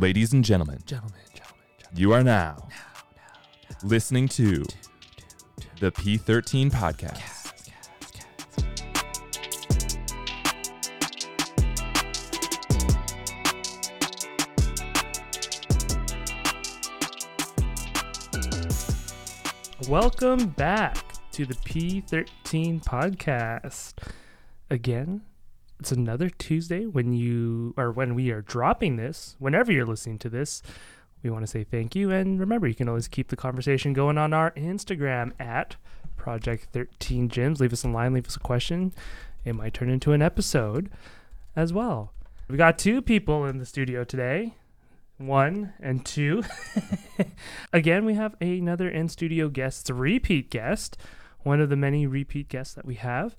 Ladies and gentlemen, Gentlemen, gentlemen, gentlemen. you are now listening to the P13 podcast. Welcome back to the P13 podcast. Again, it's another Tuesday when you or when we are dropping this, whenever you're listening to this. We want to say thank you and remember you can always keep the conversation going on our Instagram at Project 13 Gyms. Leave us a line, leave us a question. It might turn into an episode as well. We got two people in the studio today. One and two. Again, we have another in studio guest, repeat guest, one of the many repeat guests that we have.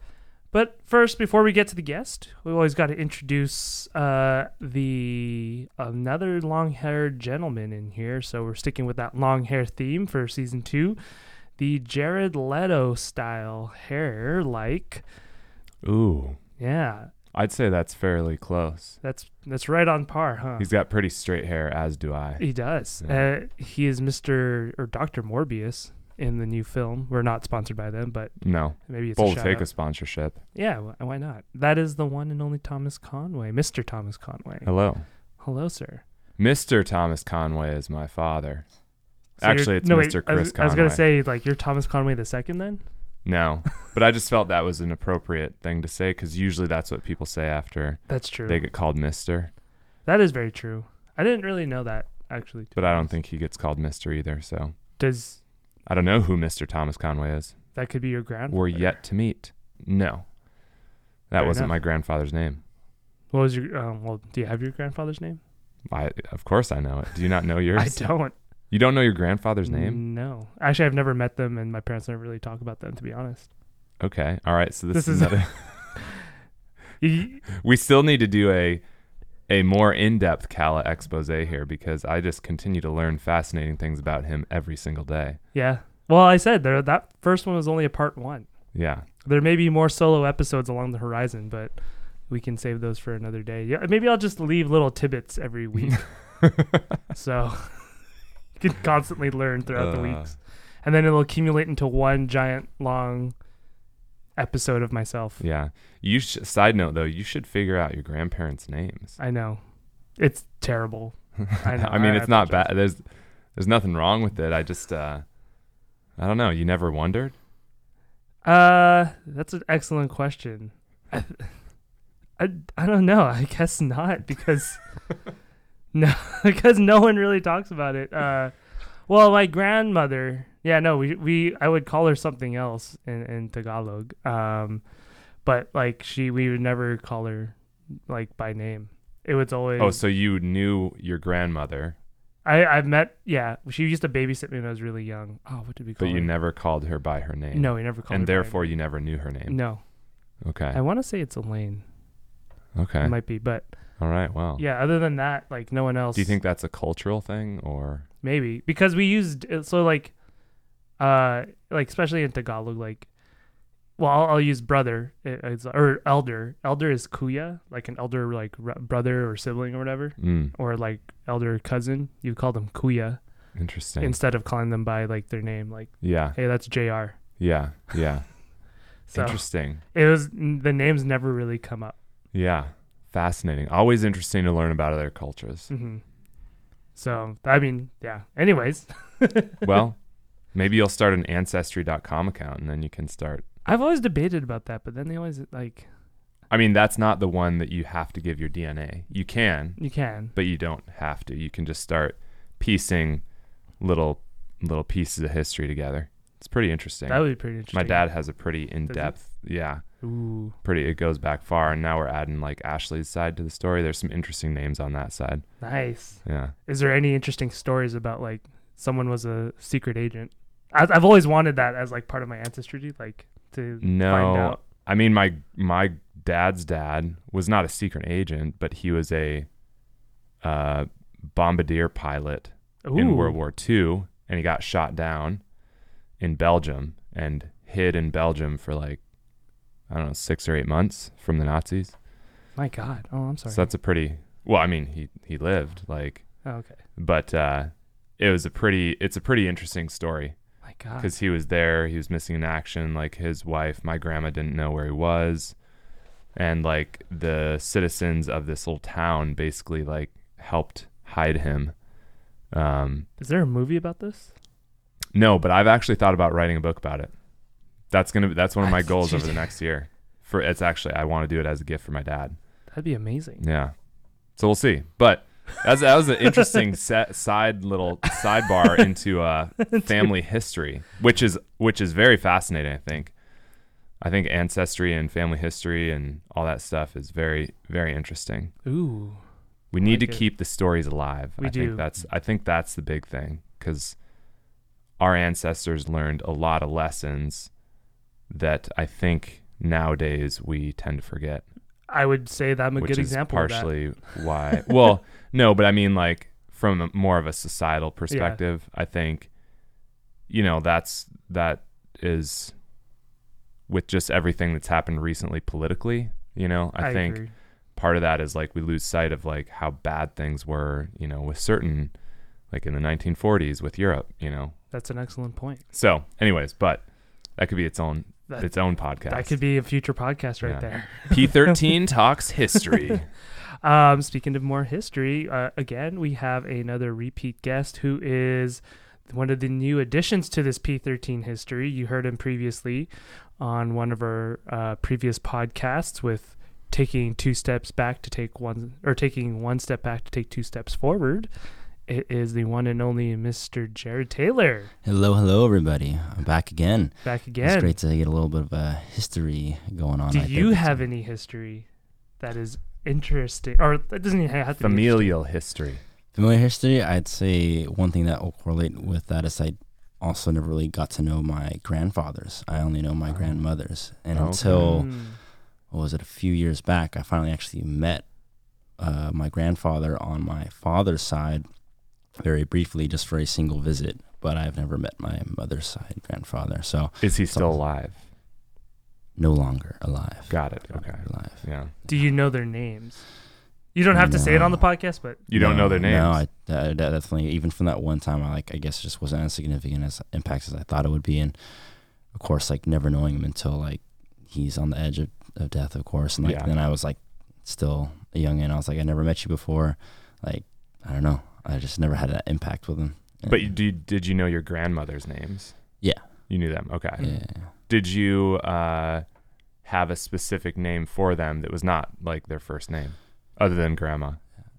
But first, before we get to the guest, we always got to introduce uh, the another long-haired gentleman in here. So we're sticking with that long hair theme for season two, the Jared Leto style hair, like Ooh, yeah, I'd say that's fairly close. that's that's right on par, huh? He's got pretty straight hair, as do I. He does. Yeah. Uh, he is Mr. or Dr. Morbius in the new film. We're not sponsored by them, but No, maybe it's we'll a take out. a sponsorship. Yeah, wh- why not? That is the one and only Thomas Conway, Mr. Thomas Conway. Hello. Hello, sir. Mr. Thomas Conway is my father. So Actually, it's no, wait, Mr. I Chris was, I was gonna say like you're Thomas Conway the second then. No, but I just felt that was an appropriate thing to say because usually that's what people say after That's true. they get called Mister. that is very true. I didn't really know that actually. But I don't think he gets called Mister either. So does I don't know who Mr. Thomas Conway is. that could be your grandfather. We're yet to meet. No, that Fair wasn't enough. my grandfather's name. What was your? Um, well, do you have your grandfather's name? I of course I know it. Do you not know yours? I don't. You don't know your grandfather's name? No, actually, I've never met them, and my parents never really talk about them. To be honest. Okay. All right. So this, This is, is- another. We still need to do a a more in-depth Kala expose here because I just continue to learn fascinating things about him every single day. Yeah. Well, I said there that first one was only a part one. Yeah. There may be more solo episodes along the horizon, but we can save those for another day. Yeah, maybe I'll just leave little tidbits every week, so you can constantly learn throughout the Uh. weeks, and then it'll accumulate into one giant long episode of myself. Yeah. You sh- side note though, you should figure out your grandparents' names. I know, it's terrible. I know. I mean, I it's not bad. There's there's nothing wrong with it. I just uh I don't know. You never wondered? Uh, that's an excellent question. I, I, I don't know. I guess not because no, because no one really talks about it. Uh, well, my grandmother. Yeah, no, we we I would call her something else in in Tagalog. Um, but like she, we would never call her like by name. It was always. Oh, so you knew your grandmother, I I met. Yeah, she used to babysit me when I was really young. Oh, what did we call but her? you never called her by her name. No, we never called And her. by her therefore you never knew her name. no. Okay. I want to say it's Elaine. Okay. It might be, but All right. Well. yeah. Other than that, like no one else. Do you think that's a cultural thing or maybe because we used it- so like, uh, like especially in Tagalog, like, well, I'll, I'll use brother it- it's, or elder. Elder is kuya, like an elder like r- brother or sibling or whatever, mm, or like elder cousin. You call them kuya interesting? instead of calling them by like their name. Like, yeah. hey, that's Jr. Yeah. Yeah. So Interesting. it was the names never really come up. Yeah. Fascinating. Always interesting to learn about other cultures. hmm So I mean, yeah. Anyways, well, maybe you'll start an ancestry.com account and then you can start I've always debated about that, but then they always like I mean, that's not the one that you have to give your DNA. You can, you can. but you don't have to. You can just start piecing little little pieces of history together. It's pretty interesting. That would be pretty interesting. My dad has a pretty in-depth, yeah, Ooh, pretty. It goes back far, and now we're adding like Ashley's side to the story. There's some interesting names on that side. nice. Yeah. Is there any interesting stories about like someone was a secret agent? I, I've always wanted that as like part of my ancestry, like to find No, out. I mean my my dad's dad was not a secret agent, but he was a uh, bombardier pilot Ooh, in World War II, and he got shot down in Belgium and hid in Belgium for like I don't know six or eight months from the Nazis. my God. Oh, I'm sorry. So that's a pretty well. I mean, he he lived like Oh, okay. But uh, it was a pretty. It's a pretty interesting story. Because he was there. He was missing in action. Like his wife, my grandma didn't know where he was, and like the citizens of this little town basically like helped hide him. Um, Is there a movie about this? no, but I've actually thought about writing a book about it. That's gonna. Be that's one of my goals over the next year. For it's actually I want to do it as a gift for my dad. That'd be amazing. Yeah. So we'll see. But that's, that was an interesting set, side little sidebar into uh, family history, which is which is very fascinating. I think. I think ancestry and family history and all that stuff is very very interesting. Ooh. We need like to it. keep the stories alive. We I do. think that's I think that's the big thing because our ancestors learned a lot of lessons that I think nowadays we tend to forget I would say that I'm a good example of that. partially why. Well, no, but I mean, like from a, more of a societal perspective, I think, you know, that's that is with just everything that's happened recently politically. You know, I, think agree. part of that is like we lose sight of like how bad things were. You know, with certain, like in the 1940s with Europe. You know, that's an excellent point. so anyways, but that could be its own That, its own podcast. that could be a future podcast right Yeah. there. P13 talks history. Um, speaking of more history, uh, again, we have another repeat guest who is one of the new additions to this P13 history. You heard him previously on one of our uh, previous podcasts with taking two steps back to take one, or taking one step back to take two steps forward. It is the one and only Mr. Jared Taylor Hello, hello, everybody. I'm back again. back It's again. great to get a little bit of a history going on. Do I think you it's- have any history that is interesting, or that doesn't even have to be interesting. Familial history. familiar history? I'd say one thing that will correlate with that is I also never really got to know my grandfathers. I only know my Oh. grandmothers, and Okay. until Mm. what was it a few years back, I finally actually met uh, my grandfather on my father's side very briefly, just for a single visit. But I've never met my mother's side grandfather, so Is he still alive? No longer alive. Got it. No Okay. alive. Yeah. Do you know their names? You don't have to say it on the podcast, but You don't know their names. No, I, that, that definitely. Even from that one time, I like. I guess it just wasn't as significant as impact as I thought it would be, and of course, like never knowing him until like he's on the edge of, of death, of course, and like Yeah. then I was like still a young and I was like, I never met you before, like I don't know, I just never had that impact with him. but And- you, did, did you know your grandmother's names? Yeah. You knew them. Okay. yeah, Did you uh, have a specific name for them that was not like their first name, other than grandma?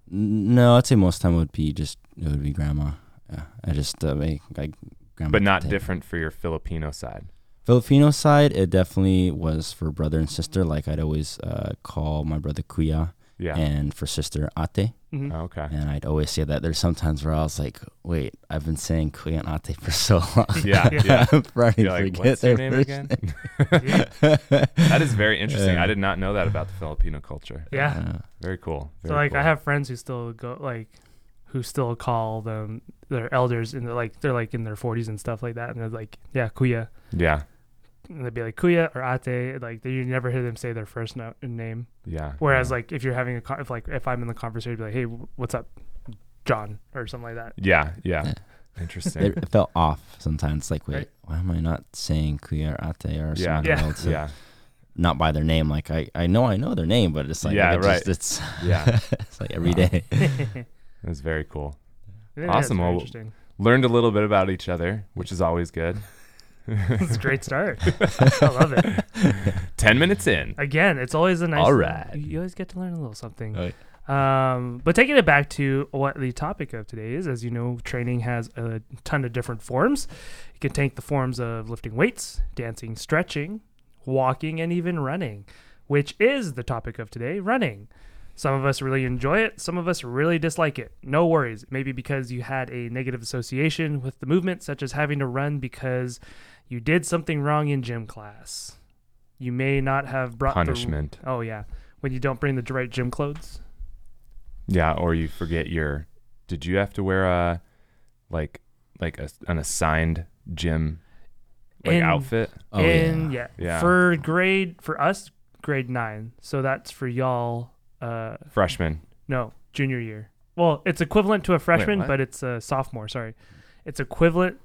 No, I'd say most time it would be just it would be grandma. Yeah, I just uh, make like grandma, But not Tata. different for your Filipino side. Filipino side, it definitely was for brother and sister. Like I'd always uh, call my brother Kuya, Yeah. and for sister Ate. Mhm. Oh, okay. And I'd always say that. There's sometimes where I was like, wait, I've been saying Kuya and for so long. Yeah. Yeah. Yeah. I'm starting You're to like, forget what's your their name again? name. that is very interesting. Yeah. I did not know that about the Filipino culture. yeah. Uh, Very cool. So Very like, I have friends who still go like, who still call them their elders, and they're like they're like in their forties and stuff like that, and they're like, yeah, kuya, Yeah. And they'd be like kuya or ate, like you never hear them say their first no- name. Yeah. Whereas yeah. like if you're having a con- if like if I'm in the conversation, I'd be like, hey, what's up, John, or something like that. Yeah. Yeah. Yeah. Interesting. it, it felt off sometimes. Like, wait, Right. why am I not saying Kuya or Ate or Yeah. someone Yeah. else? yeah. Not by their name. Like I, I know I know their name, but it's like Yeah, it just- right. it's Yeah. it's like every Wow. day. It was very cool. Yeah, Awesome. It's Well, interesting. Learned a little bit about each other, which is always good. It's a great start. I love it. 10 minutes in. Again, it's always a nice. All right. You, you always get to learn a little something. Right. Um, but taking it back to what the topic of today is, as you know, training has a ton of different forms. It can take the forms of lifting weights, dancing, stretching, walking, and even running, which is the topic of today running. Some of us really enjoy it, some of us really dislike it. No worries. Maybe because you had a negative association with the movement, such as having to run because you did something wrong in gym class. You may not have brought the- Punishment. oh, yeah. When you don't bring the right gym clothes. Yeah. Or you forget your. Did you have to wear a, like, like a, an assigned gym, like In- outfit? Oh and yeah. yeah. Yeah. for grade for us grade nine so that's for y'all uh Freshman. no junior year well, it's equivalent to a freshman, what? but it's a sophomore. Sorry, it's equivalent.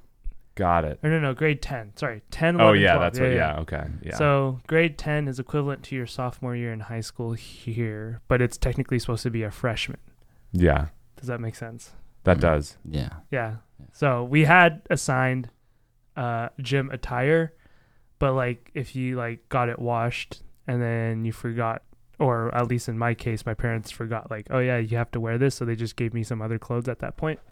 Got it. Or no, no, grade ten. Sorry, 10, 11, Oh yeah, 12. that's what. Yeah, okay. Yeah. So grade ten is equivalent to your sophomore year in high school here, but it's technically supposed to be a freshman. yeah, Does that make sense? that Mm. does. Yeah. Yeah. So we had assigned uh gym attire, but like if you like got it washed and then you forgot or at least in my case my parents forgot like, oh yeah, you have to wear this, so they just gave me some other clothes at that point.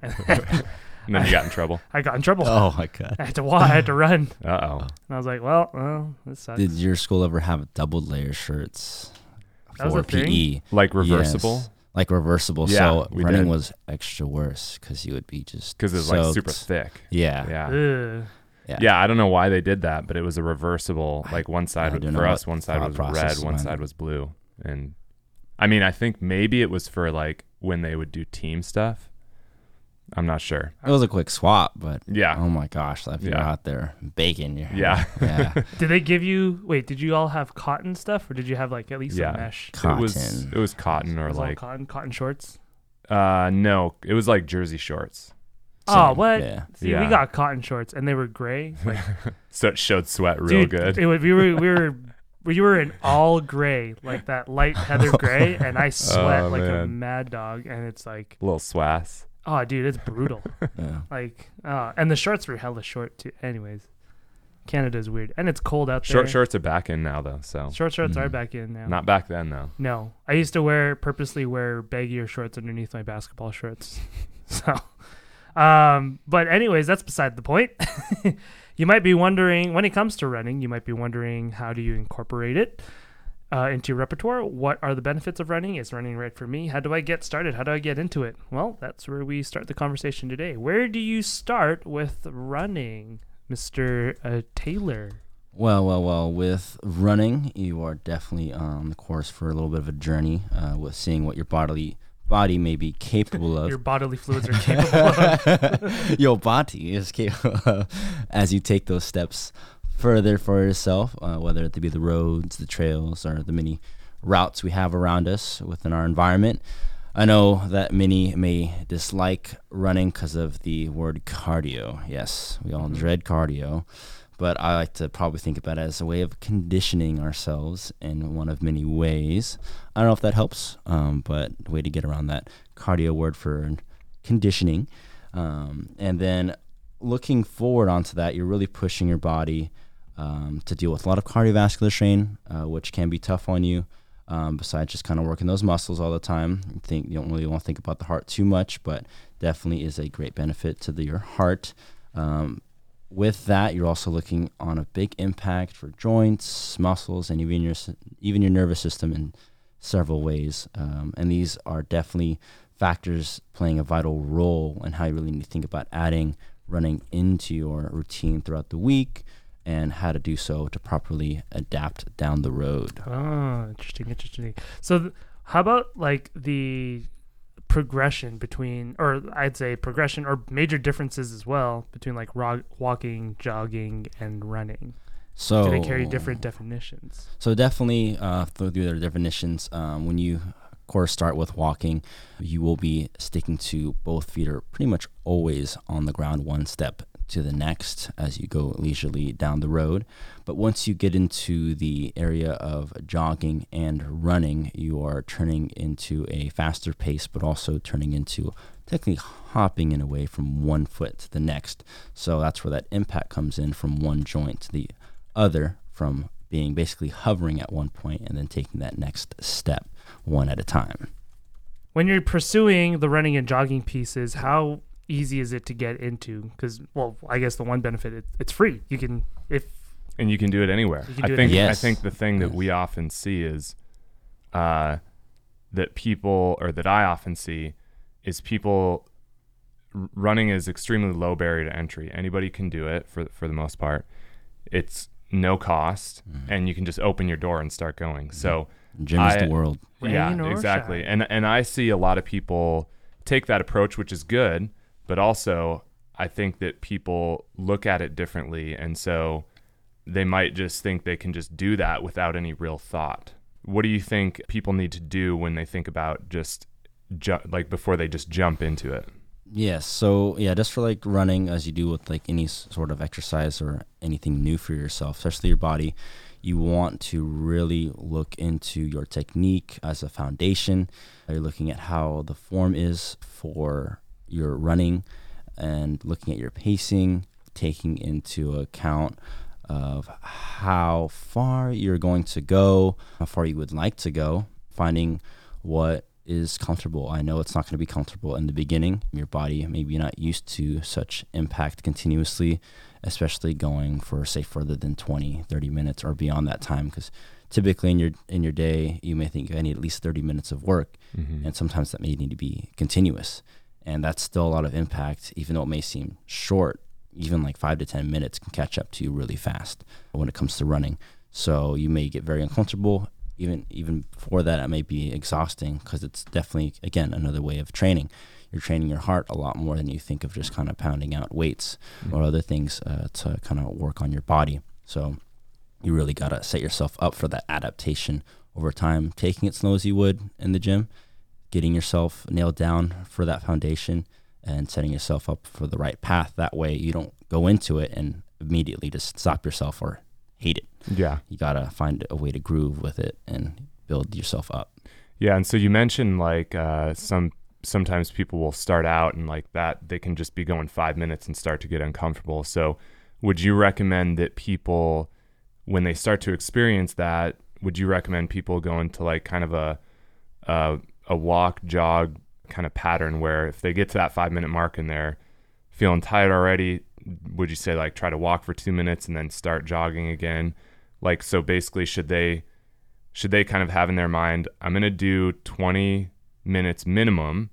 And And then you got in trouble. I got in trouble. Oh my god. I had to walk, I had to run. Uh oh. And I was like, well, well, this sucks. Did your school ever have double layer shirts That was for a thing? PE? Like reversible Yes. Like reversible. Yeah, so we running did. was extra worse because you would be just because it's like super soaked. thick. Yeah. Yeah. Ugh. Yeah. Yeah, I don't know why they did that, but it was a reversible. Like one side I was- don't know for what us, one side thought was process red, one went. side was blue, and I mean, I think maybe it was for like when they would do team stuff. I'm not sure. It was a quick swap, but Yeah, oh my gosh, if you're Yeah. out there baking, you're, Yeah. yeah, Did they give you wait, did you all have cotton stuff or did you have like at least Yeah. a mesh? cotton. it was it was cotton It or was all like cotton, cotton shorts. uh no, it was like jersey shorts, Oh, what? Yeah. See, we got cotton shorts and they were gray. Like, so it showed sweat real dude, good. It would, we were we were we were in all gray, like that light heather gray, and I sweat Oh, like a mad dog. And it's like, a little swass. Oh, dude, it's brutal. yeah. like, uh, and the shorts were hella short too. Anyways, Canada's weird, and it's cold out there. Short shorts are back in now though, so Short shorts are Mhm. back in now. not back then though. No, I used to wear purposely wear baggier shorts underneath my basketball shorts. so, um, but anyways, that's beside the point. you might be wondering when it comes to running, you might be wondering how do you incorporate it uh, into your repertoire? What are the benefits of running? Is running right for me? How do I get started? How do I get into it? Well, that's where we start the conversation today. Where do you start with running, Mister uh, Taylor? Well, well, well. With running, you are definitely on the course for a little bit of a journey uh, with seeing what your bodily body may be capable of. Your bodily fluids are capable of. your body is capable of as you take those steps further for yourself, uh, whether it be the roads, the trails, or the many routes we have around us within our environment. I know that many may dislike running because of the word cardio. Yes, we all Mhm. dread cardio, but I like to probably think about it as a way of conditioning ourselves in one of many ways. I don't know if that helps, um, but the way to get around that cardio word for conditioning. Um, and then looking forward onto that, you're really pushing your body um, to deal with a lot of cardiovascular strain, uh, which can be tough on you. Um, besides just kind of working those muscles all the time, I think you don't really want to think about the heart too much, but definitely is a great benefit to the, your heart. Um, with that, you're also looking on a big impact for joints, muscles, and even your even your nervous system in several ways. Um, and these are definitely factors playing a vital role in how you really need to think about adding running into your routine throughout the week and how to do so to properly adapt down the road. Oh, interesting, interesting. So, th- how about like the progression between, or I'd say progression or major differences as well between like ro- walking, jogging, and running? So Do they carry different definitions? So definitely uh, through their definitions, um, when you of course start with walking, you will be sticking to both feet are pretty much always on the ground, one step to the next as you go leisurely down the road. But once you get into the area of jogging and running, you are turning into a faster pace, but also turning into technically hopping in a way from one foot to the next. So that's where that impact comes in from one joint to the other from being basically hovering at one point and then taking that next step one at a time. When you're pursuing the running and jogging pieces, how easy is it to get into? Because, well, I guess the one benefit it, it's free. You can if and you can do it anywhere. You can I it think anywhere. I think the thing that Yes. we often see is uh, that people or that I often see is people running is extremely low barrier to entry. Anybody can do it for for the most part. It's no cost Mhm. and you can just open your door and start going. So Gym is I- the world. yeah, exactly. shine. And and I see a lot of people take that approach, which is good, but also I think that people look at it differently, and so they might just think they can just do that without any real thought. What do you think people need to do when they think about just ju- like before they just jump into it. Yes. So yeah, just for like running, as you do with like any sort of exercise or anything new for yourself, especially your body, you want to really look into your technique as a foundation. You're looking at how the form is for your running, and looking at your pacing, taking into account of how far you're going to go, how far you would like to go, finding what is comfortable. I know it's not going to be comfortable in the beginning. Your body maybe not used to such impact continuously, especially going for say further than 20, 30 minutes or beyond that time because typically in your in your day you may think I need at least 30 minutes of work Mm-hmm. and sometimes that may need to be continuous. And that's still a lot of impact even though it may seem short. Even like 5 to 10 minutes can catch up to you really fast when it comes to running. So you may get very uncomfortable even even before that it may be exhausting because it's definitely again another way of training you're training your heart a lot more than you think of just kind of pounding out weights or other things uh, to kind of work on your body so you really got to set yourself up for that adaptation over time taking it slow as you would in the gym getting yourself nailed down for that foundation and setting yourself up for the right path that way you don't go into it and immediately just stop yourself or hate it Yeah. you gotta find a way to groove with it and build yourself up. Yeah, and so you mentioned like uh, some sometimes people will start out and like that they can just be going five minutes and start to get uncomfortable. So would you recommend that people when they start to experience that, would you recommend people going to like kind of a a, a walk jog kind of pattern where if they get to that five minute mark and they're feeling tired already, would you say like try to walk for two minutes and then start jogging again? Like so basically should they should they kind of have in their mind, I'm going to do 20 minutes minimum,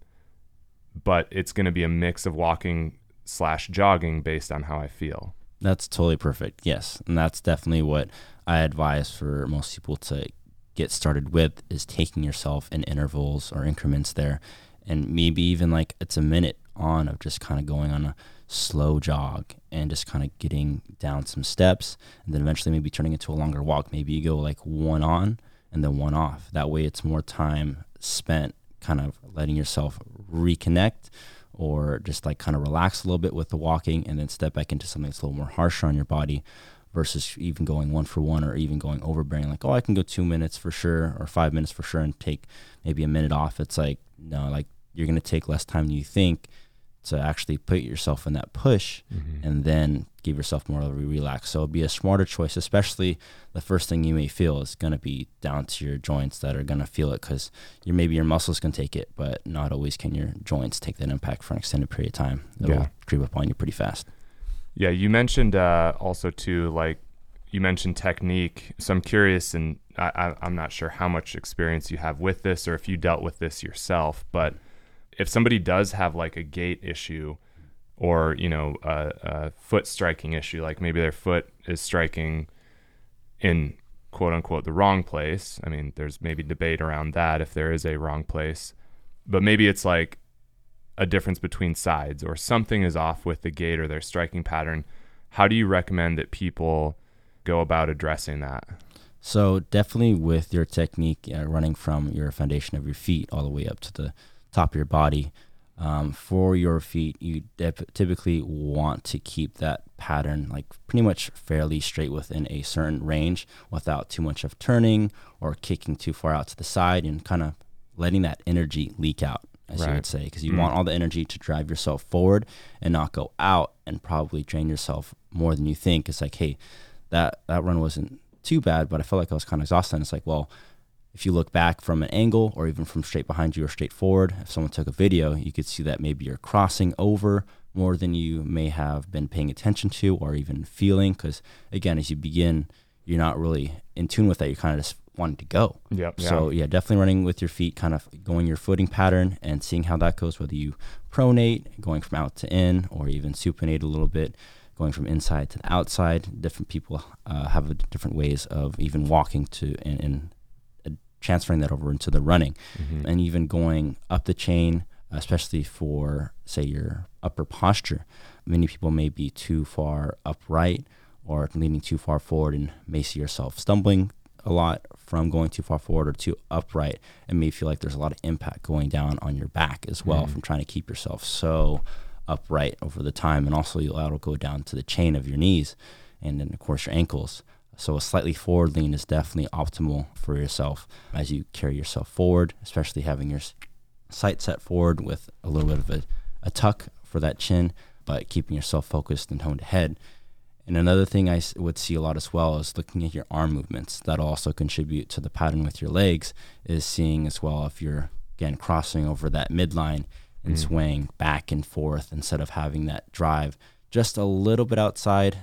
but it's going to be a mix of walking slash jogging based on how I feel. That's totally perfect. Yes, and that's definitely what I advise for most people to get started with is taking yourself in intervals or increments there, and maybe even like it's a minute on of just kind of going on a slow jog and just kind of getting down some steps, and then eventually maybe turning into a longer walk. Maybe you go like one on and then one off. That way, it's more time spent kind of letting yourself reconnect or just like kind of relax a little bit with the walking and then step back into something that's a little more harsher on your body versus even going one for one or even going overbearing like oh i can go two minutes for sure or five minutes for sure and take maybe a minute off it's like no like you're going to take less time than you think to actually put yourself in that push mm-hmm. and then give yourself more of a relax. So it'd be a smarter choice especially the first thing you may feel is going to be down to your joints that are going to feel it because your maybe your muscles can take it but not always can your joints take that impact for an extended period of time. It'll Yeah. creep up on you pretty fast Yeah, you mentioned uh, also too, like you mentioned technique. So I'm curious, and I, I'm not sure how much experience you have with this, or if you dealt with this yourself. But if somebody does have like a gait issue, or you know, a, a foot striking issue, like maybe their foot is striking in quote unquote the wrong place. I mean, there's maybe debate around that if there is a wrong place, but maybe it's like a difference between sides or something is off with the gait or their striking pattern, how do you recommend that people go about addressing that? So definitely with your technique, uh, running from your foundation of your feet all the way up to the top of your body. Um, for your feet, you typically want to keep that pattern like pretty much fairly straight within a certain range without too much of turning or kicking too far out to the side and kind of letting that energy leak out, as you would say, because you Mm. want all the energy to drive yourself forward and not go out and probably drain yourself more than you think. It's like, hey, that that run wasn't too bad, but I felt like I was kind of exhausted. And it's like, well, if you look back from an angle or even from straight behind you or straight forward, if someone took a video, you could see that maybe you're crossing over more than you may have been paying attention to or even feeling. Because again, as you begin, you're not really in tune with that. You're kind of just wanting to go. Yep. So yeah, definitely running with your feet, kind of going your footing pattern and seeing how that goes. Whether you pronate, going from out to in, or even supinate a little bit, going from inside to the outside. Different people uh, have a different ways of even walking to and, and uh, transferring that over into the running, Mhm. and even going up the chain, especially for say your upper posture. Many people may be too far upright or leaning too far forward and may see yourself stumbling a lot from going too far forward or too upright, and may feel like there's a lot of impact going down on your back as well Mhm. from trying to keep yourself so upright over the time, and also you'll that'll go down to the chain of your knees, and then of course your ankles. So a slightly forward lean is definitely optimal for yourself as you carry yourself forward, especially having your sight set forward with a little bit of a, a tuck for that chin, but keeping yourself focused and honed ahead. And another thing I would see a lot as well is looking at your arm movements. That'll also contribute to the pattern with your legs, is seeing as well if you're, again, crossing over that midline and Mm. swaying back and forth instead of having that drive just a little bit outside,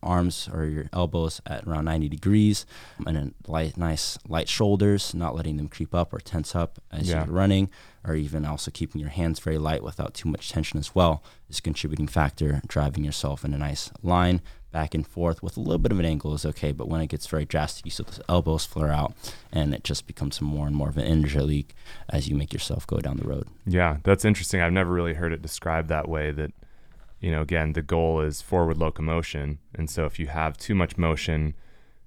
arms or your elbows at around 90 degrees, and then light, nice light shoulders, not letting them creep up or tense up as Yeah. you're running, or even also keeping your hands very light without too much tension as well is a contributing factor. Driving yourself in a nice line back and forth with a little bit of an angle is okay, but when it gets very drastic, you see those elbows flare out, and it just becomes more and more of an energy leak as you make yourself go down the road. Yeah, that's interesting. I've never really heard it described that way that you know, again, the goal is forward locomotion. And so if you have too much motion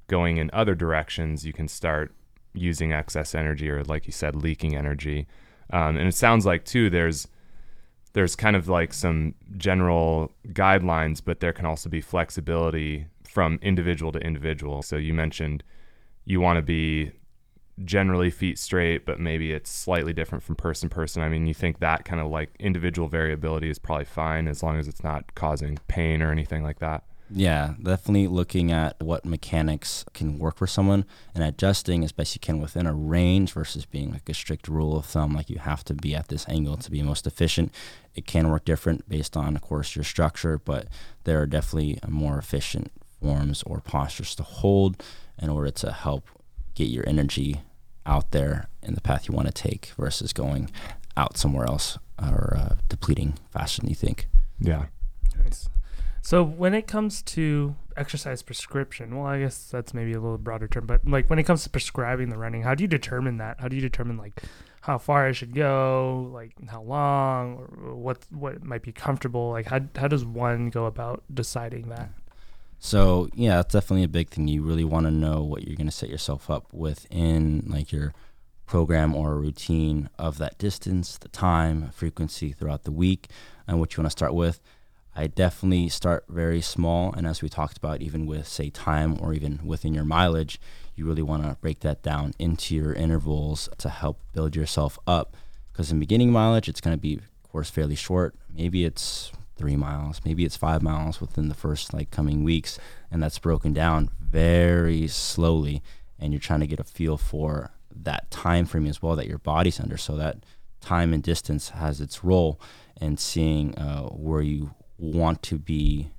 going in other directions, you can start using excess energy or like you said, leaking energy. Um, and it sounds like too there's there's kind of like some general guidelines, but there can also be flexibility from individual to individual. So you mentioned you want to be generally feet straight, but maybe it's slightly different from person to person. I mean, you think that kind of like individual variability is probably fine as long as it's not causing pain or anything like that. Yeah, definitely looking at what mechanics can work for someone and adjusting as best you can within a range versus being like a strict rule of thumb, like you have to be at this angle to be most efficient. It can work different based on, of course, your structure, but there are definitely more efficient forms or postures to hold in order to help get your energy out there in the path you want to take versus going out somewhere else or uh, depleting faster than you think. Yeah. Nice. So when it comes to exercise prescription, well, I guess that's maybe a little broader term, but like when it comes to prescribing the running, how do you determine that? How do you determine like how far I should go, like how long, or what what might be comfortable? Like how how does one go about deciding that? So yeah, that's definitely a big thing. You really want to know what you're going to set yourself up within like your program or routine of that distance, the time, frequency throughout the week, and what you want to start with. I definitely start very small, and as we talked about, even with say time or even within your mileage, you really want to break that down into your intervals to help build yourself up. Because in beginning mileage, it's going to be, of course, fairly short. Maybe it's three miles, maybe it's five miles within the first like coming weeks, and that's broken down very slowly. And you're trying to get a feel for that time frame as well that your body's under, so that time and distance has its role in seeing uh, where you want to be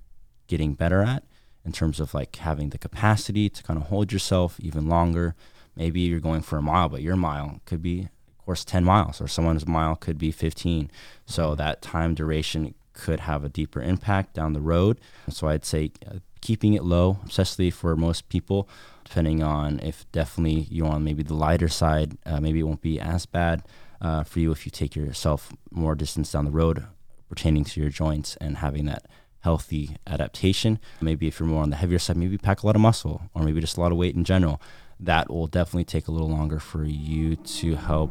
getting better at in terms of like having the capacity to kind of hold yourself even longer. Maybe you're going for a mile, but your mile could be, of course, 10 miles, or someone's mile could be 15. So that time duration could have a deeper impact down the road. So I'd say uh, keeping it low, especially for most people, depending on if definitely you're on maybe the lighter side, uh, maybe it won't be as bad uh, for you if you take yourself more distance down the road pertaining to your joints and having that healthy adaptation. Maybe if you're more on the heavier side, maybe pack a lot of muscle or maybe just a lot of weight in general. That will definitely take a little longer for you to help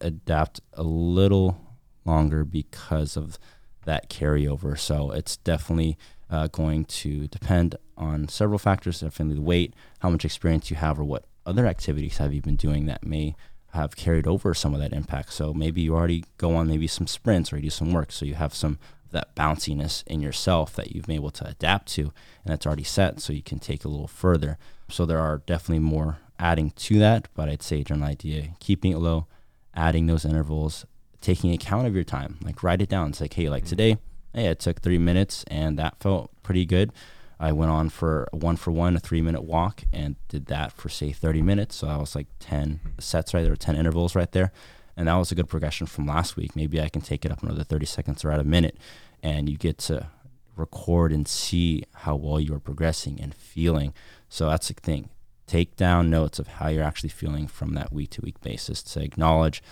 adapt a little longer because of that carryover. So it's definitely uh, going to depend on several factors, definitely the weight, how much experience you have, or what other activities have you been doing that may have carried over some of that impact. So maybe you already go on maybe some sprints or you do some work, so you have some of that bounciness in yourself that you've been able to adapt to, and that's already set, so you can take a little further. So there are definitely more adding to that, but I'd say general idea, keeping it low, adding those intervals, taking account of your time. Like write it down. It's like, hey, like mm-hmm. today, hey, it took three minutes and that felt pretty good. I went on for one for one, a three minute walk, and did that for say 30 minutes. So I was like 10 sets right there, 10 intervals right there. And that was a good progression from last week. Maybe I can take it up another 30 seconds or at a minute. And you get to record and see how well you are progressing and feeling. So that's the thing. Take down notes of how you're actually feeling from that week to week basis to acknowledge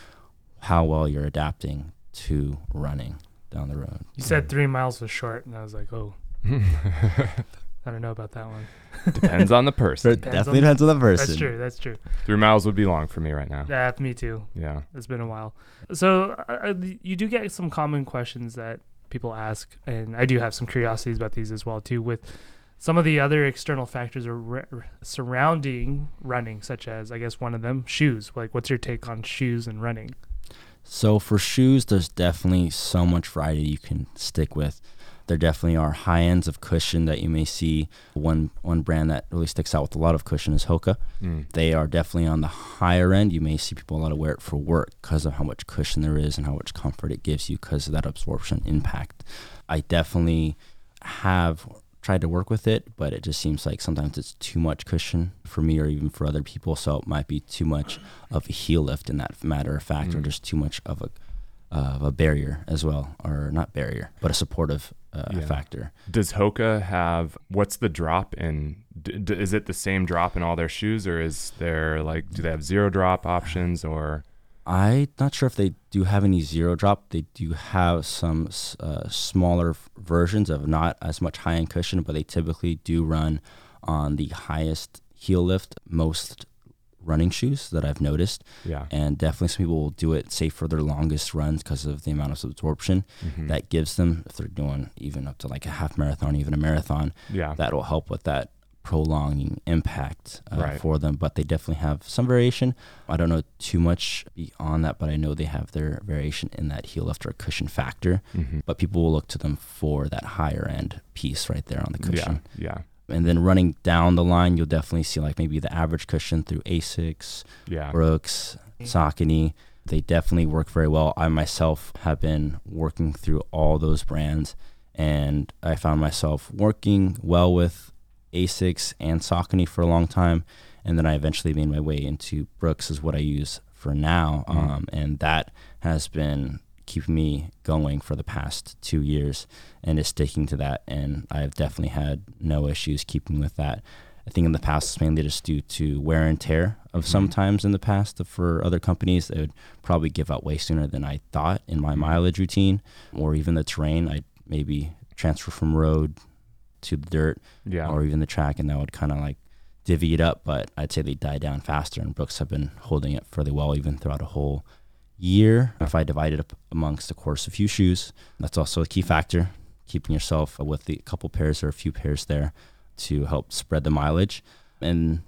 how well you're adapting to running down the road. You said three miles was short, and I was like, oh, I don't know about that one. Depends on the person. it Depends definitely on- depends on the person. That's true. That's true. Three miles would be long for me right now. Yeah, me too. Yeah. It's been a while. So uh, you do get some common questions that people ask, and I do have some curiosities about these as well too. With some of the other external factors are surrounding running, such as I guess one of them shoes. Like, what's your take on shoes and running? So for shoes, there's definitely so much variety you can stick with. There definitely are high ends of cushion that you may see. One one brand that really sticks out with a lot of cushion is Hoka. Mm. They are definitely on the higher end. You may see people a lot of wear it for work because of how much cushion there is and how much comfort it gives you because of that absorption impact. I definitely have tried to work with it, but it just seems like sometimes it's too much cushion for me or even for other people. So it might be too much of a heel lift in that matter of fact, or Mm. just too much of a of a barrier as well, or not barrier, but a supportive uh, Yeah. factor. Does Hoka have what's the drop in? D- d- is it the same drop in all their shoes, or is there like do they have zero drop options or? I'm not sure if they do have any zero drop. They do have some uh, smaller f- versions of not as much high end cushion, but they typically do run on the highest heel lift most running shoes that I've noticed. Yeah. And definitely some people will do it, say, for their longest runs because of the amount of absorption Mhm. that gives them. If they're doing even up to like a half marathon, even a marathon, yeah. that will help with that prolonging impact uh, Right. for them. But they definitely have some variation. I don't know too much beyond that, but I know they have their variation in that heel lift or cushion factor. Mhm. But people will look to them for that higher end piece right there on the cushion. Yeah. And then running down the line, you'll definitely see like maybe the average cushion through Asics, Yeah. Brooks, Saucony. They definitely work very well. I myself have been working through all those brands, and I found myself working well with Asics and Saucony for a long time, and then I eventually made my way into Brooks, is what I use for now, Mhm. um, and that has been keeping me going for the past two years, and is sticking to that, and I've definitely had no issues keeping with that. I think in the past it's mainly just due to wear and tear of Mhm. sometimes in the past for other companies they would probably give out way sooner than I thought in my Mhm. mileage routine or even the terrain. I'd maybe transfer from road to the dirt Yeah. or even the track and that would kind of like divvy it up, but I'd say they die down faster and Brooks have been holding it fairly well even throughout a whole year. If I divide it up amongst, the course, a few shoes, that's also a key factor, keeping yourself with the couple pairs or a few pairs there to help spread the mileage. And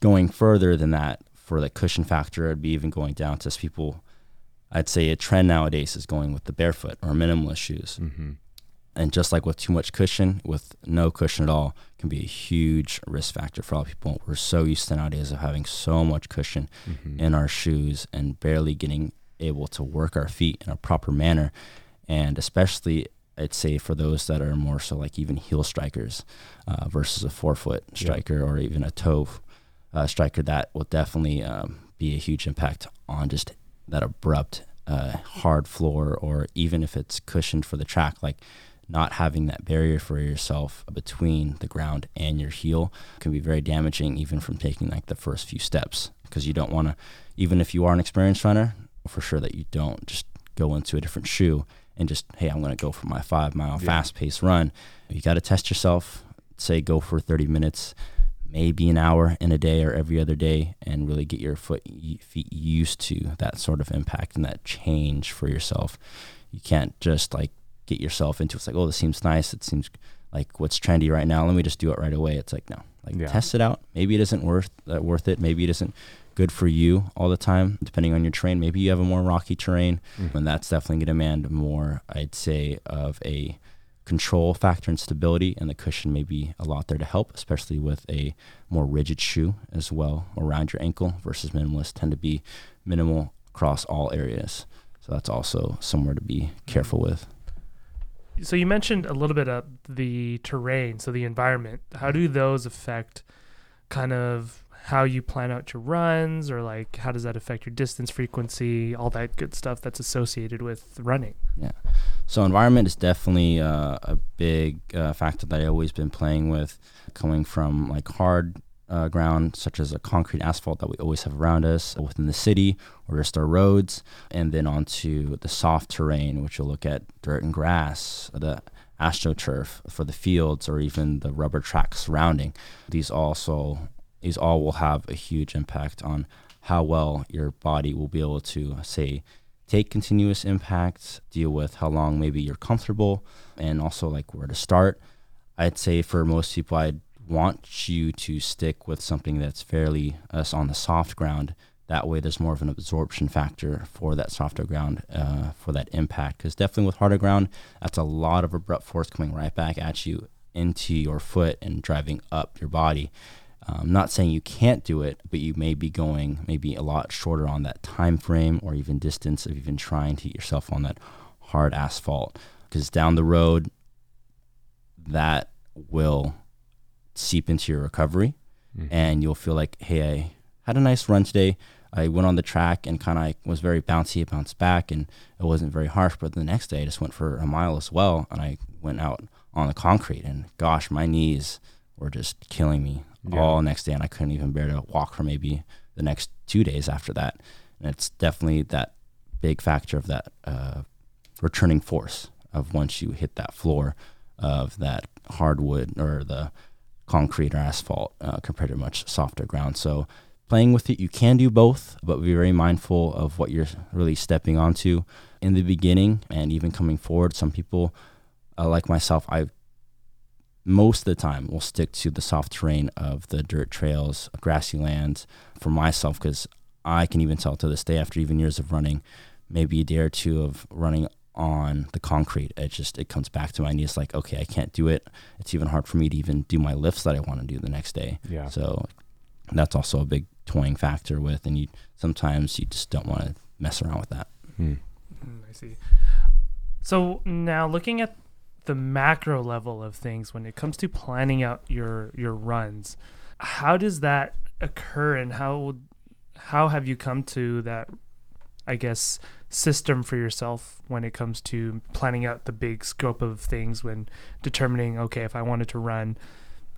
going further than that, for the cushion factor, I'd be even going down to people. I'd say a trend nowadays is going with the barefoot or minimalist shoes. Mm-hmm. And just like with too much cushion, with no cushion at all, can be a huge risk factor for a lot of people. We're so used to nowadays of having so much cushion Mm-hmm. in our shoes and barely getting able to work our feet in a proper manner. And especially, I'd say for those that are more so like even heel strikers uh, versus a forefoot Yeah. striker or even a toe uh, striker, that will definitely um, be a huge impact on just that abrupt, uh, hard floor, or even if it's cushioned for the track, like not having that barrier for yourself between the ground and your heel can be very damaging even from taking like the first few steps. Because you don't want to even if you are an experienced runner for sure that you don't just go into a different shoe and just hey i'm going to go for my five mile Yeah. fast paced run. You got to test yourself say go for 30 minutes maybe an hour in a day or every other day and really get your foot feet used to that sort of impact and that change for yourself. You can't just like get yourself into it's like oh this seems nice. It seems like what's trendy right now. Let me just do it right away. It's like no like Yeah. test it out. Maybe it isn't worth uh, worth it. Maybe it isn't good for you all the time depending on your terrain. Maybe you have a more rocky terrain Mhm. and that's definitely going to demand more i'd say of a control factor and stability and the cushion may be a lot there to help especially with a more rigid shoe as well around your ankle versus minimalist tend to be minimal across all areas. So that's also somewhere to be careful with So you mentioned a little bit of the terrain, so the environment. How do those affect kind of how you plan out your runs or like how does that affect your distance frequency, all that good stuff that's associated with running? Yeah. So environment is definitely uh, a big uh, factor that I always been playing with, coming from like hard uh, ground, such as a concrete asphalt that we always have around us within the city or just our roads, and then onto the soft terrain, which you'll look at dirt and grass, the astroturf for the fields, or even the rubber track surrounding. These also these all will have a huge impact on how well your body will be able to say take continuous impacts, deal with how long maybe you're comfortable, and also like where to start. I'd say for most people, I'd want you to stick with something that's fairly us on the soft ground. That way, there's more of an absorption factor for that softer ground uh, for that impact. Because definitely with harder ground, that's a lot of abrupt force coming right back at you into your foot and driving up your body. I'm not saying you can't do it, but you may be going maybe a lot shorter on that time frame or even distance of even trying to get yourself on that hard asphalt. Because down the road, that will seep into your recovery, Mhm. and you'll feel like, hey, I had a nice run today. I went on the track and kind of was very bouncy. It bounced back and it wasn't very harsh. But the next day, I just went for a mile as well, and I went out on the concrete. And gosh, my knees were just killing me Yeah. all next day, and I couldn't even bear to walk for maybe the next two days after that. And it's definitely that big factor of that uh, returning force of once you hit that floor of that hardwood or the concrete or asphalt uh, compared to much softer ground. So playing with it, you can do both, but be very mindful of what you're really stepping onto in the beginning and even coming forward. Some people, uh, like myself, I most of the time will stick to the soft terrain of the dirt trails, grassy lands for myself because I can even tell to this day after even years of running, maybe a day or two of running on the concrete, it just it comes back to my knees like, okay, I can't do it. It's even hard for me to even do my lifts that I want to do the next day. Yeah. So that's also a big toying factor with, and you sometimes you just don't want to mess around with that. Hmm. Mm, I see. So now looking at the macro level of things when it comes to planning out your your runs, how does that occur and how how have you come to that I guess system for yourself when it comes to planning out the big scope of things when determining okay if I wanted to run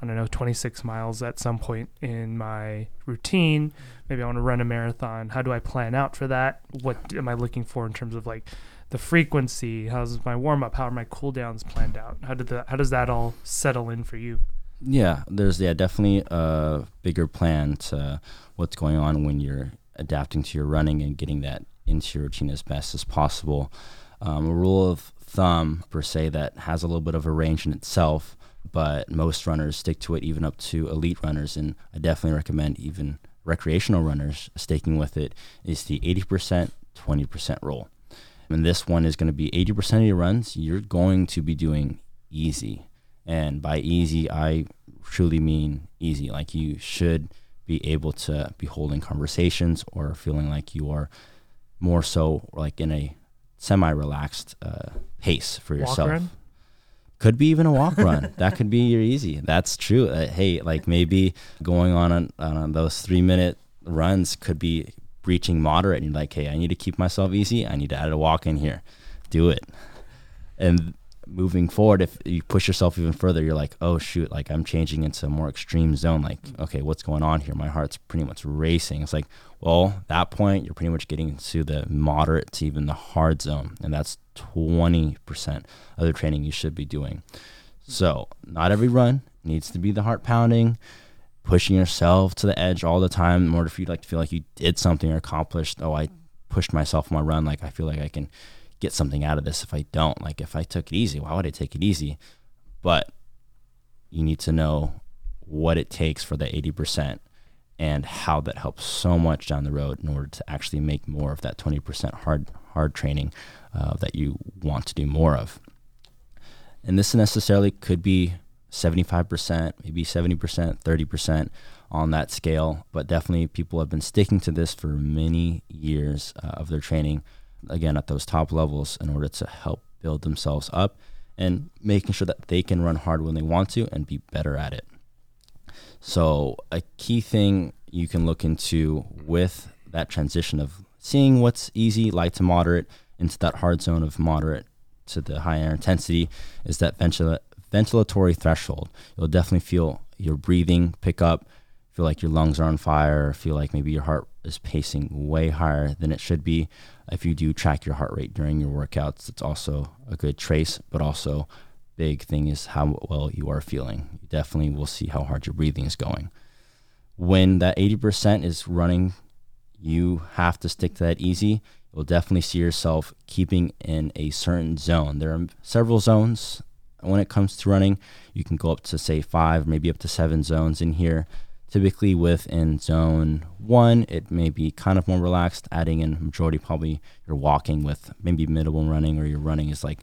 I don't know 26 miles at some point in my routine maybe I want to run a marathon how do I plan out for that? What am I looking for in terms of like the frequency? How's my warm up how are my cool downs planned out? How did that how does that all settle in for you? Yeah, there's yeah definitely a bigger plan to what's going on when you're adapting to your running and getting that into your routine as best as possible. Um, a rule of thumb per se that has a little bit of a range in itself, but most runners stick to it, even up to elite runners, and I definitely recommend even recreational runners sticking with it. Is the 80% 20% rule. And this one is going to be 80% of your runs you're going to be doing easy. And by easy, I truly mean easy. Like you should be able to be holding conversations or feeling like you are more so like in a semi relaxed uh, pace for Walk yourself. run? Could be even a walk run. That could be your easy. That's true. Uh, hey, like maybe going on, on on those three minute runs could be reaching moderate. And you're like, hey, I need to keep myself easy. I need to add a walk in here. Do it. And moving forward, if you push yourself even further, you're like, oh shoot, like I'm changing into a more extreme zone. Like, okay, what's going on here? My heart's pretty much racing. It's like, well, that point, you're pretty much getting to the moderate to even the hard zone. And that's 20% of the training you should be doing. So, not every run needs to be the heart pounding, pushing yourself to the edge all the time in order for you to like to feel like you did something or accomplished. Oh, I pushed myself on my run. Like, I feel like I can get something out of this if I don't. Like, if I took it easy, why would I take it easy? But you need to know what it takes for the 80% and how that helps so much down the road in order to actually make more of that 20% hard hard training uh, that you want to do more of. And this necessarily could be 75%, maybe 70%, 30% on that scale, but definitely people have been sticking to this for many years uh, of their training, again, at those top levels in order to help build themselves up and making sure that they can run hard when they want to and be better at it. So, a key thing you can look into with that transition of seeing what's easy, light to moderate, into that hard zone of moderate to the higher intensity is that ventila- ventilatory threshold. You'll definitely feel your breathing pick up, feel like your lungs are on fire, feel like maybe your heart is pacing way higher than it should be. If you do track your heart rate during your workouts, it's also a good trace, but also big thing is how well you are feeling. You definitely will see how hard your breathing is going. When that 80% is running, you have to stick to that easy. You'll definitely see yourself keeping in a certain zone. There are several zones when it comes to running. You can go up to say five, maybe up to seven zones in here. Typically within zone one, it may be kind of more relaxed, adding in majority probably you're walking with maybe minimum running or your running is like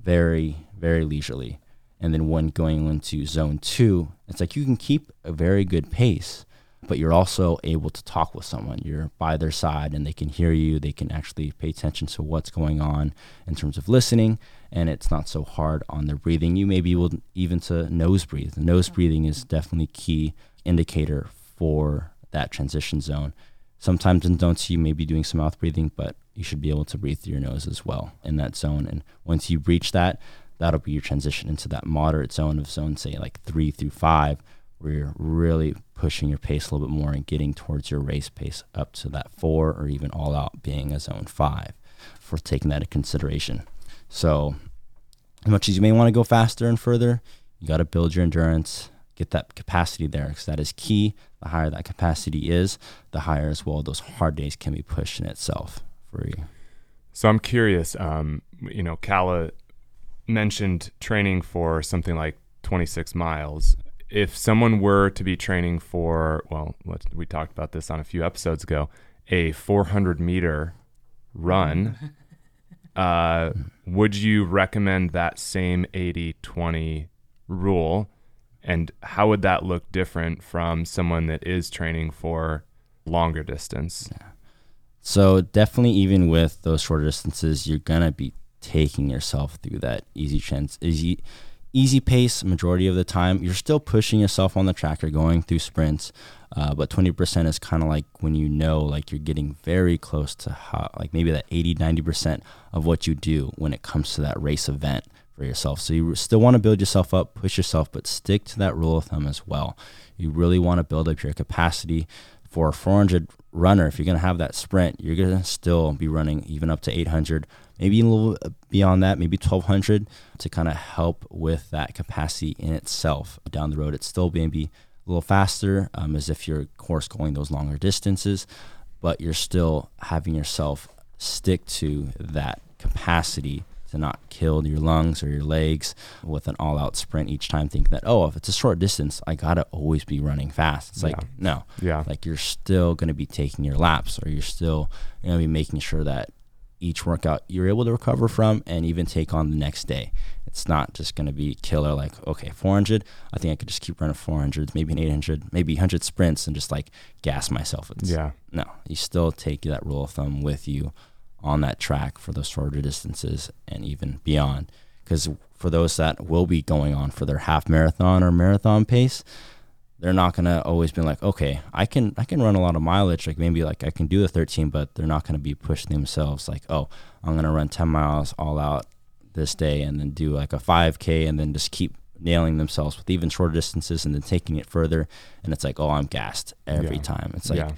very, very leisurely. And then when going into zone two, it's like you can keep a very good pace, but you're also able to talk with someone. You're by their side and they can hear you. They can actually pay attention to what's going on in terms of listening, and it's not so hard on their breathing. You may be able even to nose breathe. Nose breathing is definitely key indicator for that transition zone. Sometimes in zone two, you may be doing some mouth breathing, but you should be able to breathe through your nose as well in that zone. And once you reach that, that'll be your transition into that moderate zone of zone, say like three through five, where you're really pushing your pace a little bit more and getting towards your race pace up to that four or even all out being a zone five for taking that into consideration. So, as much as you may want to go faster and further, you got to build your endurance get that capacity there because that is key. The higher that capacity is, the higher as well those hard days can be pushed in itself for you. So I'm curious. Um, you know, Kala mentioned training for something like 26 miles. If someone were to be training for, well, we talked about this on a few episodes ago, a 400 meter run, uh, would you recommend that same 80 20 rule? And how would that look different from someone that is training for longer distance? Yeah. So definitely, even with those shorter distances, you're gonna be taking yourself through that easy trans easy easy pace majority of the time. You're still pushing yourself on the track. You're going through sprints, uh, but 20% is kind of like when you know like you're getting very close to how, like maybe that 80 90% of what you do when it comes to that race event for yourself. So you still want to build yourself up, push yourself, but stick to that rule of thumb as well. You really want to build up your capacity for a 400 runner. If you're going to have that sprint, you're going to still be running even up to 800, maybe a little beyond that, maybe 1200 to kind of help with that capacity in itself. Down the road, it's still maybe a little faster um, as if you're, of course, going those longer distances, but you're still having yourself stick to that capacity to not kill your lungs or your legs with an all out sprint each time, thinking that, oh, if it's a short distance, I got to always be running fast. It's like, no. Yeah. Like you're still going to be taking your laps or you're still going to be making sure that each workout you're able to recover from and even take on the next day. It's not just going to be killer like, okay, 400. I think I could just keep running 400s, maybe an 800, maybe 100 sprints and just like gas myself. It's, yeah. No, you still take that rule of thumb with you on that track for those shorter distances and even beyond. Because for those that will be going on for their half marathon or marathon pace, they're not gonna always be like, okay, I can I can run a lot of mileage, like maybe like I can do the 13, but they're not gonna be pushing themselves like, oh, I'm gonna run 10 miles all out this day and then do like a 5K and then just keep nailing themselves with even shorter distances and then taking it further. And it's like, oh, I'm gassed every yeah. time. It's like yeah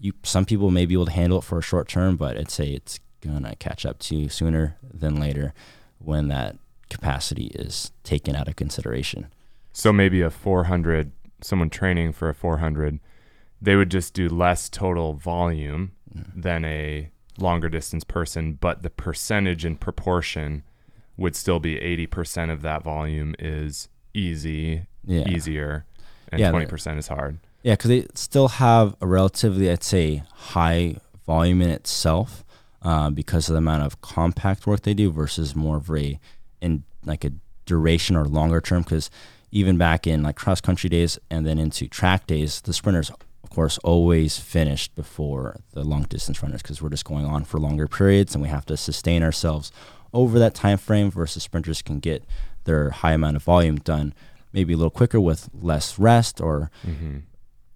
you some people may be able to handle it for a short term, but I'd say it's gonna catch up to you sooner than later when that capacity is taken out of consideration. So maybe a 400, someone training for a 400, they would just do less total volume mm-hmm. than a longer distance person, but the percentage and proportion would still be 80% of that volume is easy, yeah. easier, and yeah, 20% is hard. Yeah, because they still have a relatively, I'd say, high volume in itself uh, because of the amount of compact work they do versus more of a in like a duration or longer term. Because even back in like cross country days and then into track days, the sprinters, of course, always finished before the long distance runners because we're just going on for longer periods and we have to sustain ourselves over that time frame. Versus sprinters can get their high amount of volume done maybe a little quicker with less rest or mm-hmm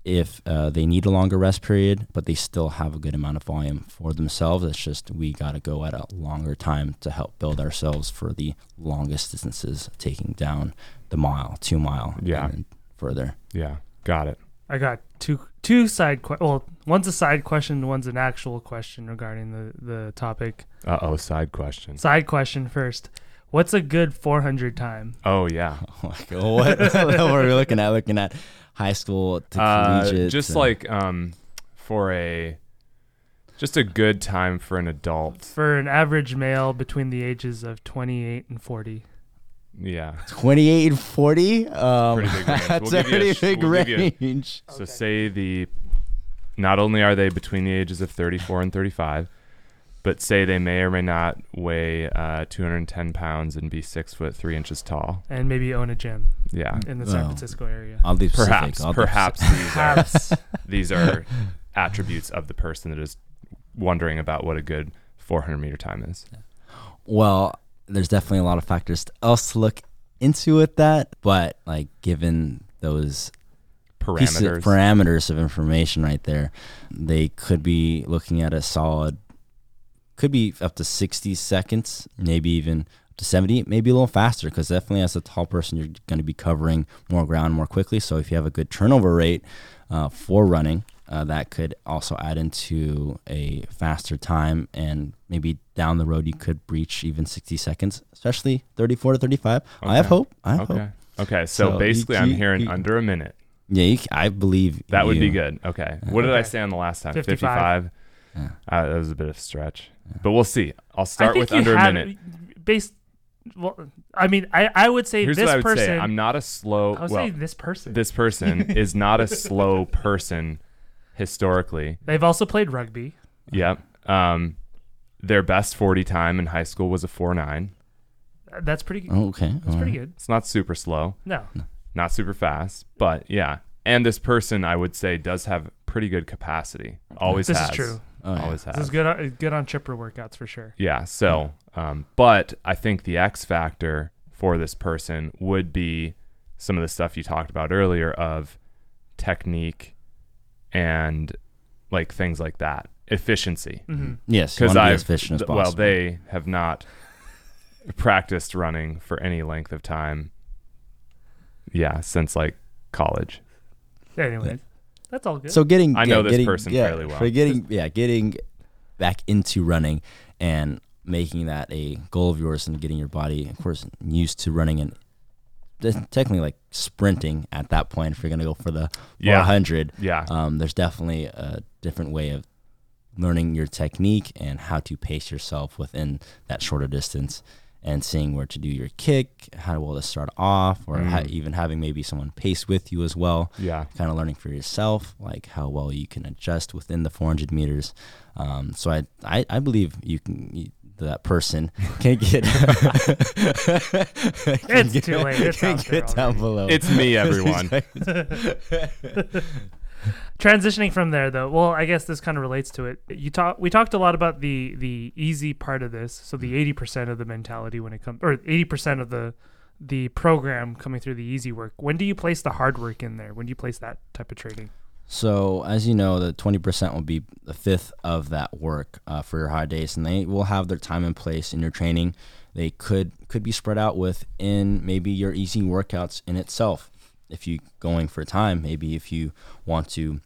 if uh, they need a longer rest period, but they still have a good amount of volume for themselves. It's just we got to go at a longer time to help build ourselves for the longest distances, taking down the mile, two mile, yeah, further. Yeah, got it. I got two two side que- well, one's a side question, one's an actual question regarding the the topic. Uh oh, side question. Side question first. What's a good 400 time? Oh yeah. Like, what, what are we looking at? Looking at high school to Uh, just uh, like um, for a just a good time for an adult. For an average male between the ages of 28 and 40. Yeah. 28 and 40. Um, Pretty big range. that's We'll a give a pretty sh- big we'll give you a- range. So say the not only are they between the ages of 34 and 35, but say they may or may not weigh uh, 210 pounds and be six foot three inches tall. And maybe own a gym Yeah. in the San Well, Francisco area. I'll be. Perhaps, I'll be perhaps these are Perhaps. these are attributes of the person that is wondering about what a good 400 meter time is. Well, there's definitely a lot of factors else to look into with that, but like given those pieces of- Parameters. parameters of information right there, they could be looking at a solid, could be up to 60 seconds, maybe even up to 70, maybe a little faster, because definitely as a tall person, you're going to be covering more ground more quickly. So if you have a good turnover rate uh, for running, uh, that could also add into a faster time, and maybe down the road you could breach even 60 seconds, especially 34 to 35. I have hope. I have hope. okay. Okay. So, So you- basically, I'm you- hearing you- under a minute. Yeah, you, c- I believe That would be good. Okay. What did I say on the last time? 55. 55. Yeah. Uh, that was a bit of a stretch, but we'll see. I'll start with you under a had- minute. Based, well, I mean, I, I would say Here's this what I would person. say. I'm not a slow. I would well, saying this person. this person is not a slow person historically. They've also played rugby. Yep. Um, their best 40 time in high school was a 4 9. That's pretty. Oh, okay. That's all pretty right. good. It's not super slow, No, not super fast, but yeah. And this person, I would say, does have pretty good capacity. Always this has. is true. Oh, yeah. Always This has. is good. On, good on chipper workouts for sure. Yeah. So, um, but I think the X factor for this person would be some of the stuff you talked about earlier of technique and like things like that, efficiency. hmm Yes, Because be I, as efficient as possible. well, they have not practiced running for any length of time. Yeah, since like college. Anyways, that's all good. So getting I know yeah, this getting- person yeah, fairly well. For getting yeah, getting back into running and making that a goal of yours and getting your body, of course, used to running and technically like sprinting at that point. If you're gonna go for the Yeah. 400, Yeah. um, there's definitely a different way of learning your technique and how to pace yourself within that shorter distance and seeing where to do your kick, how well to start off, or ha- Mm. even having maybe someone pace with you as well yeah. kind of learning for yourself, like how well you can adjust within the 400 meters. Um, so I, I, I believe you can. You, that person can't get. It's too late. It's can out get down already. below. It's me, everyone. Transitioning from there, though, well, I guess this kind of relates to it. You talk. We talked a lot about the the easy part of this. So the eighty percent of the mentality when it comes, or eighty percent of the the program coming through the easy work. When do you place the hard work in there? When do you place that type of training? So as you know, the 20% will be the fifth of that work uh, for your high days, and they will have their time and place in your training. They could could be spread out within maybe your easy workouts in itself. If you going for time, maybe if you want to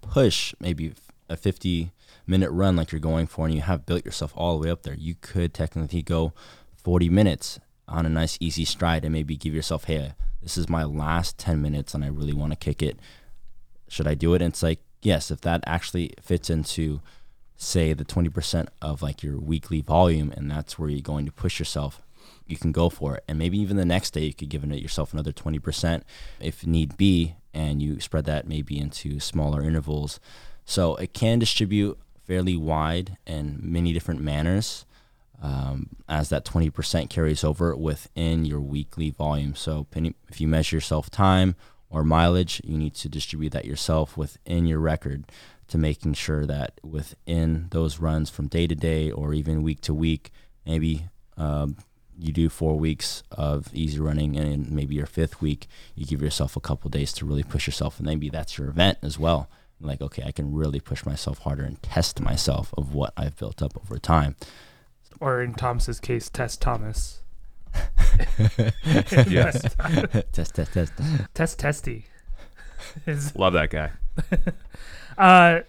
push maybe a 50 minute run like you're going for, and you have built yourself all the way up there, you could technically go 40 minutes on a nice easy stride and maybe give yourself, hey, this is my last 10 minutes, and I really want to kick it should I do it? And it's like, yes, if that actually fits into, say, the 20% of like your weekly volume, and that's where you're going to push yourself, you can go for it. And maybe even the next day, you could give it yourself another 20% if need be, and you spread that maybe into smaller intervals. So it can distribute fairly wide in many different manners. Um, as that 20% carries over within your weekly volume. So, if you measure yourself time or mileage, you need to distribute that yourself within your record to making sure that within those runs from day to day or even week to week, maybe um, you do four weeks of easy running and maybe your fifth week, you give yourself a couple days to really push yourself. And maybe that's your event as well. Like, okay, I can really push myself harder and test myself of what I've built up over time. Or in Thomas's case, test Thomas. Yes. test, test, test. Test testy. Love that guy. uh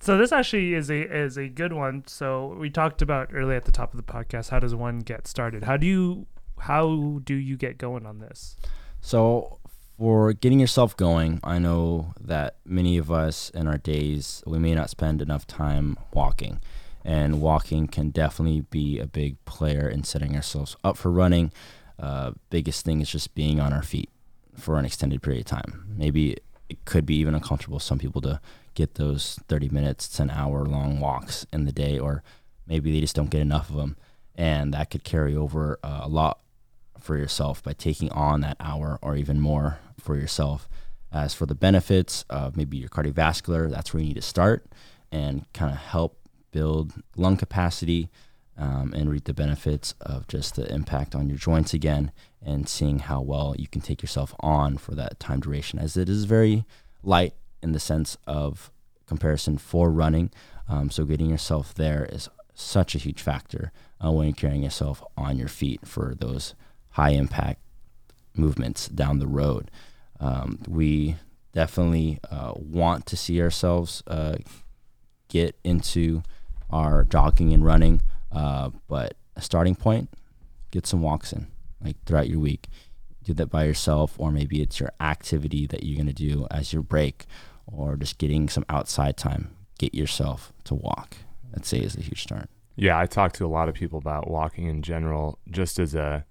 so this actually is a is a good one. So we talked about early at the top of the podcast. How does one get started? How do you how do you get going on this? So, for getting yourself going, I know that many of us in our days, we may not spend enough time walking. And walking can definitely be a big player in setting ourselves up for running. Uh, biggest thing is just being on our feet for an extended period of time. Maybe it could be even uncomfortable some people to get those 30 minutes to an hour long walks in the day, or maybe they just don't get enough of them. And that could carry over uh, a lot for yourself by taking on that hour or even more for yourself. As for the benefits of maybe your cardiovascular, that's where you need to start and kind of help build lung capacity um, and reap the benefits of just the impact on your joints again and seeing how well you can take yourself on for that time duration, as it is very light in the sense of comparison for running. Um, so getting yourself there is such a huge factor uh, when you're carrying yourself on your feet for those high impact movements down the road. Um, we definitely uh, want to see ourselves uh, get into our jogging and running, uh, but a starting point, get some walks in, like throughout your week. Do that by yourself, or maybe it's your activity that you're going to do as your break, or just getting some outside time. Get yourself to walk. I'd say is a huge start. Yeah, I talk to a lot of people about walking in general, just as a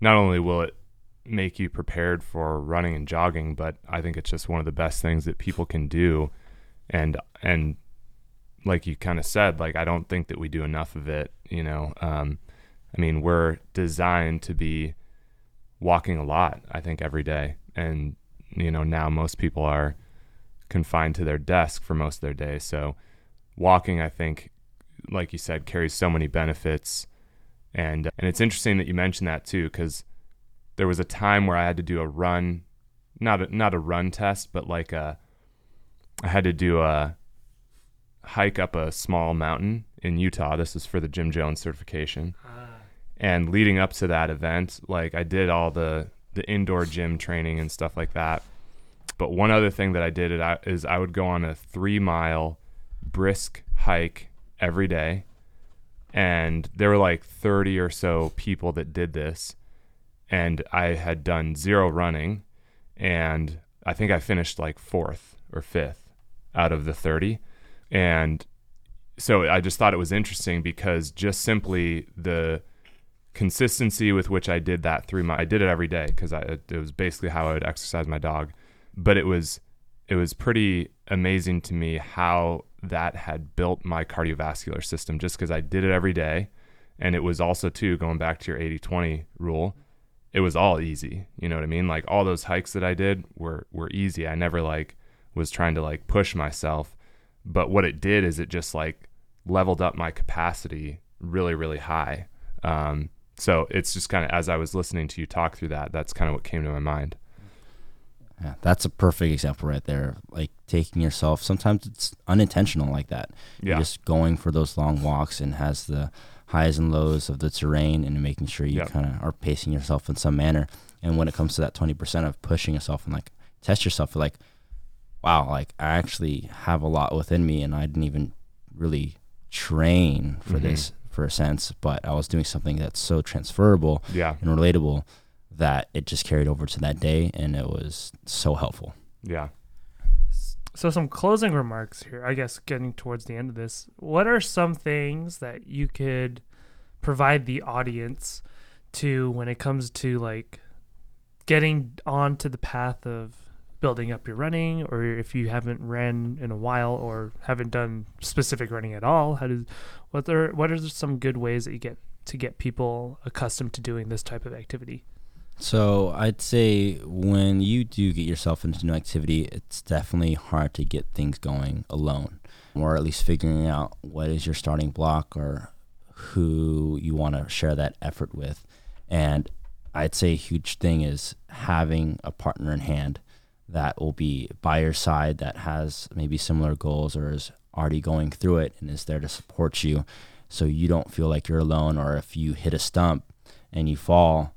not only will it make you prepared for running and jogging, but I think it's just one of the best things that people can do. And and like you kind of said, like I don't think that we do enough of it. You know, um, I mean, we're designed to be walking a lot. I think every day, and you know now most people are confined to their desk for most of their day. So walking, I think, like you said, carries so many benefits and uh, and it's interesting that you mentioned that too, because there was a time where I had to do a run, not a, not a run test, but like a, I had to do a hike up a small mountain in Utah. This is for the Gym Jones certification. Ah. And leading up to that event, like I did all the the indoor gym training and stuff like that. But one other thing that I did is I would go on a three mile brisk hike every day. And there were like 30 or so people that did this. And i had done zero running. And i think i finished like fourth or fifth out of the 30 and so i just thought it was interesting because just simply the consistency with which i did that three months i did it every day because it was basically how i would exercise my dog but it was it was pretty amazing to me how that had built my cardiovascular system just because I did it every day. And it was also, too, going back to your 80 20 rule, it was all easy. You know what I mean? Like all those hikes that I did were, were easy. I never like was trying to like push myself. But what it did is it just like leveled up my capacity really, really high. Um, so it's just kind of as I was listening to you talk through that, that's kind of what came to my mind. Yeah, that's a perfect example right there. Like taking yourself, sometimes it's unintentional like that. Yeah. You're just going for those long walks and has the highs and lows of the terrain and making sure you yep. kind of are pacing yourself in some manner. And when it comes to that 20% of pushing yourself and like test yourself, like, wow, like I actually have a lot within me and I didn't even really train for mm-hmm. this for a sense, but I was doing something that's so transferable yeah. and relatable that it just carried over to that day and it was so helpful. Yeah. So some closing remarks here, I guess getting towards the end of this. What are some things that you could provide the audience to when it comes to like getting onto the path of building up your running or if you haven't ran in a while or haven't done specific running at all how does what are what are some good ways that you get to get people accustomed to doing this type of activity so I'd say when you do get yourself into new activity, it's definitely hard to get things going alone, or at least figuring out what is your starting block or who you want to share that effort with. And I'd say a huge thing is having a partner in hand that will be by your side that has maybe similar goals or is already going through it and is there to support you so you don't feel like you're alone or if you hit a stump and you fall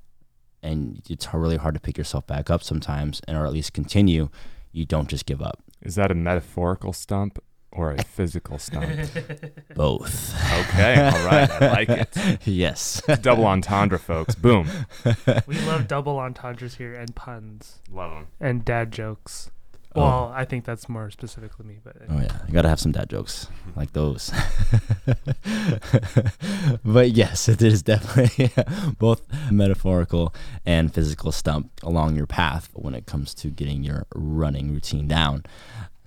and it's really hard to pick yourself back up sometimes, and or at least continue. you don't just give up. Is that a metaphorical stump or a physical stump? Both. Okay, all right, I like it. yes. Double entendre, folks. Boom. we love double entendres here and puns Love them. and dad jokes. Oh. Well, I think that's more specifically me, but Oh yeah, you gotta have some dad jokes mm-hmm. like those. but yes, it is definitely both metaphorical and physical stump along your path when it comes to getting your running routine down.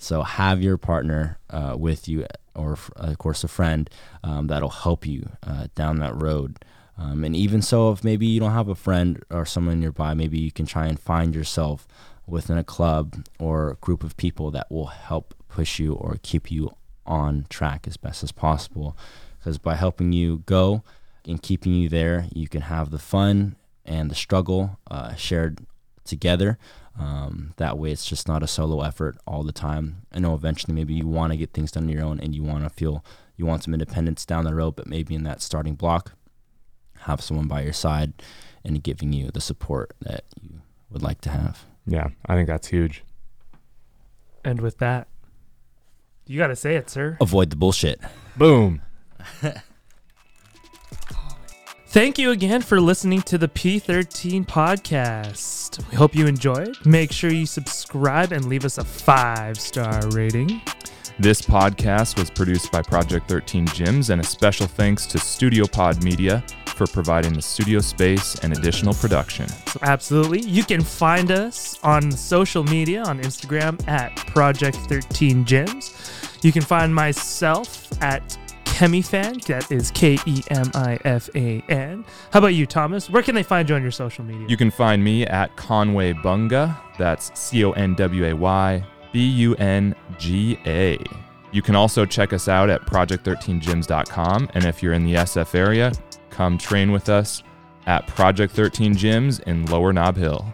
So have your partner uh, with you, or of course a friend um, that'll help you uh, down that road. Um, and even so, if maybe you don't have a friend or someone nearby, maybe you can try and find yourself within a club or a group of people that will help push you or keep you on track as best as possible. Because by helping you go and keeping you there, you can have the fun and the struggle uh, shared together. Um, that way, it's just not a solo effort all the time. I know eventually maybe you want to get things done on your own and you want to feel you want some independence down the road, but maybe in that starting block, have someone by your side and giving you the support that you would like to have. Yeah, I think that's huge. and with that, you got to say it, sir. Avoid the bullshit. Boom. Thank you again for listening to the P13 podcast. We hope you enjoyed. Make sure you subscribe and leave us a five star rating. This podcast was produced by Project 13 Gyms, and a special thanks to Studio Pod Media for providing the studio space and additional production. So absolutely. You can find us on social media on Instagram at Project 13 Gyms. You can find myself at Kemifan. That is K E M I F A N. How about you, Thomas? Where can they find you on your social media? You can find me at Conway Bunga. That's C O N W A Y B U N G A. You can also check us out at project13gyms.com. And if you're in the SF area, come train with us at Project 13 Gyms in Lower Nob Hill.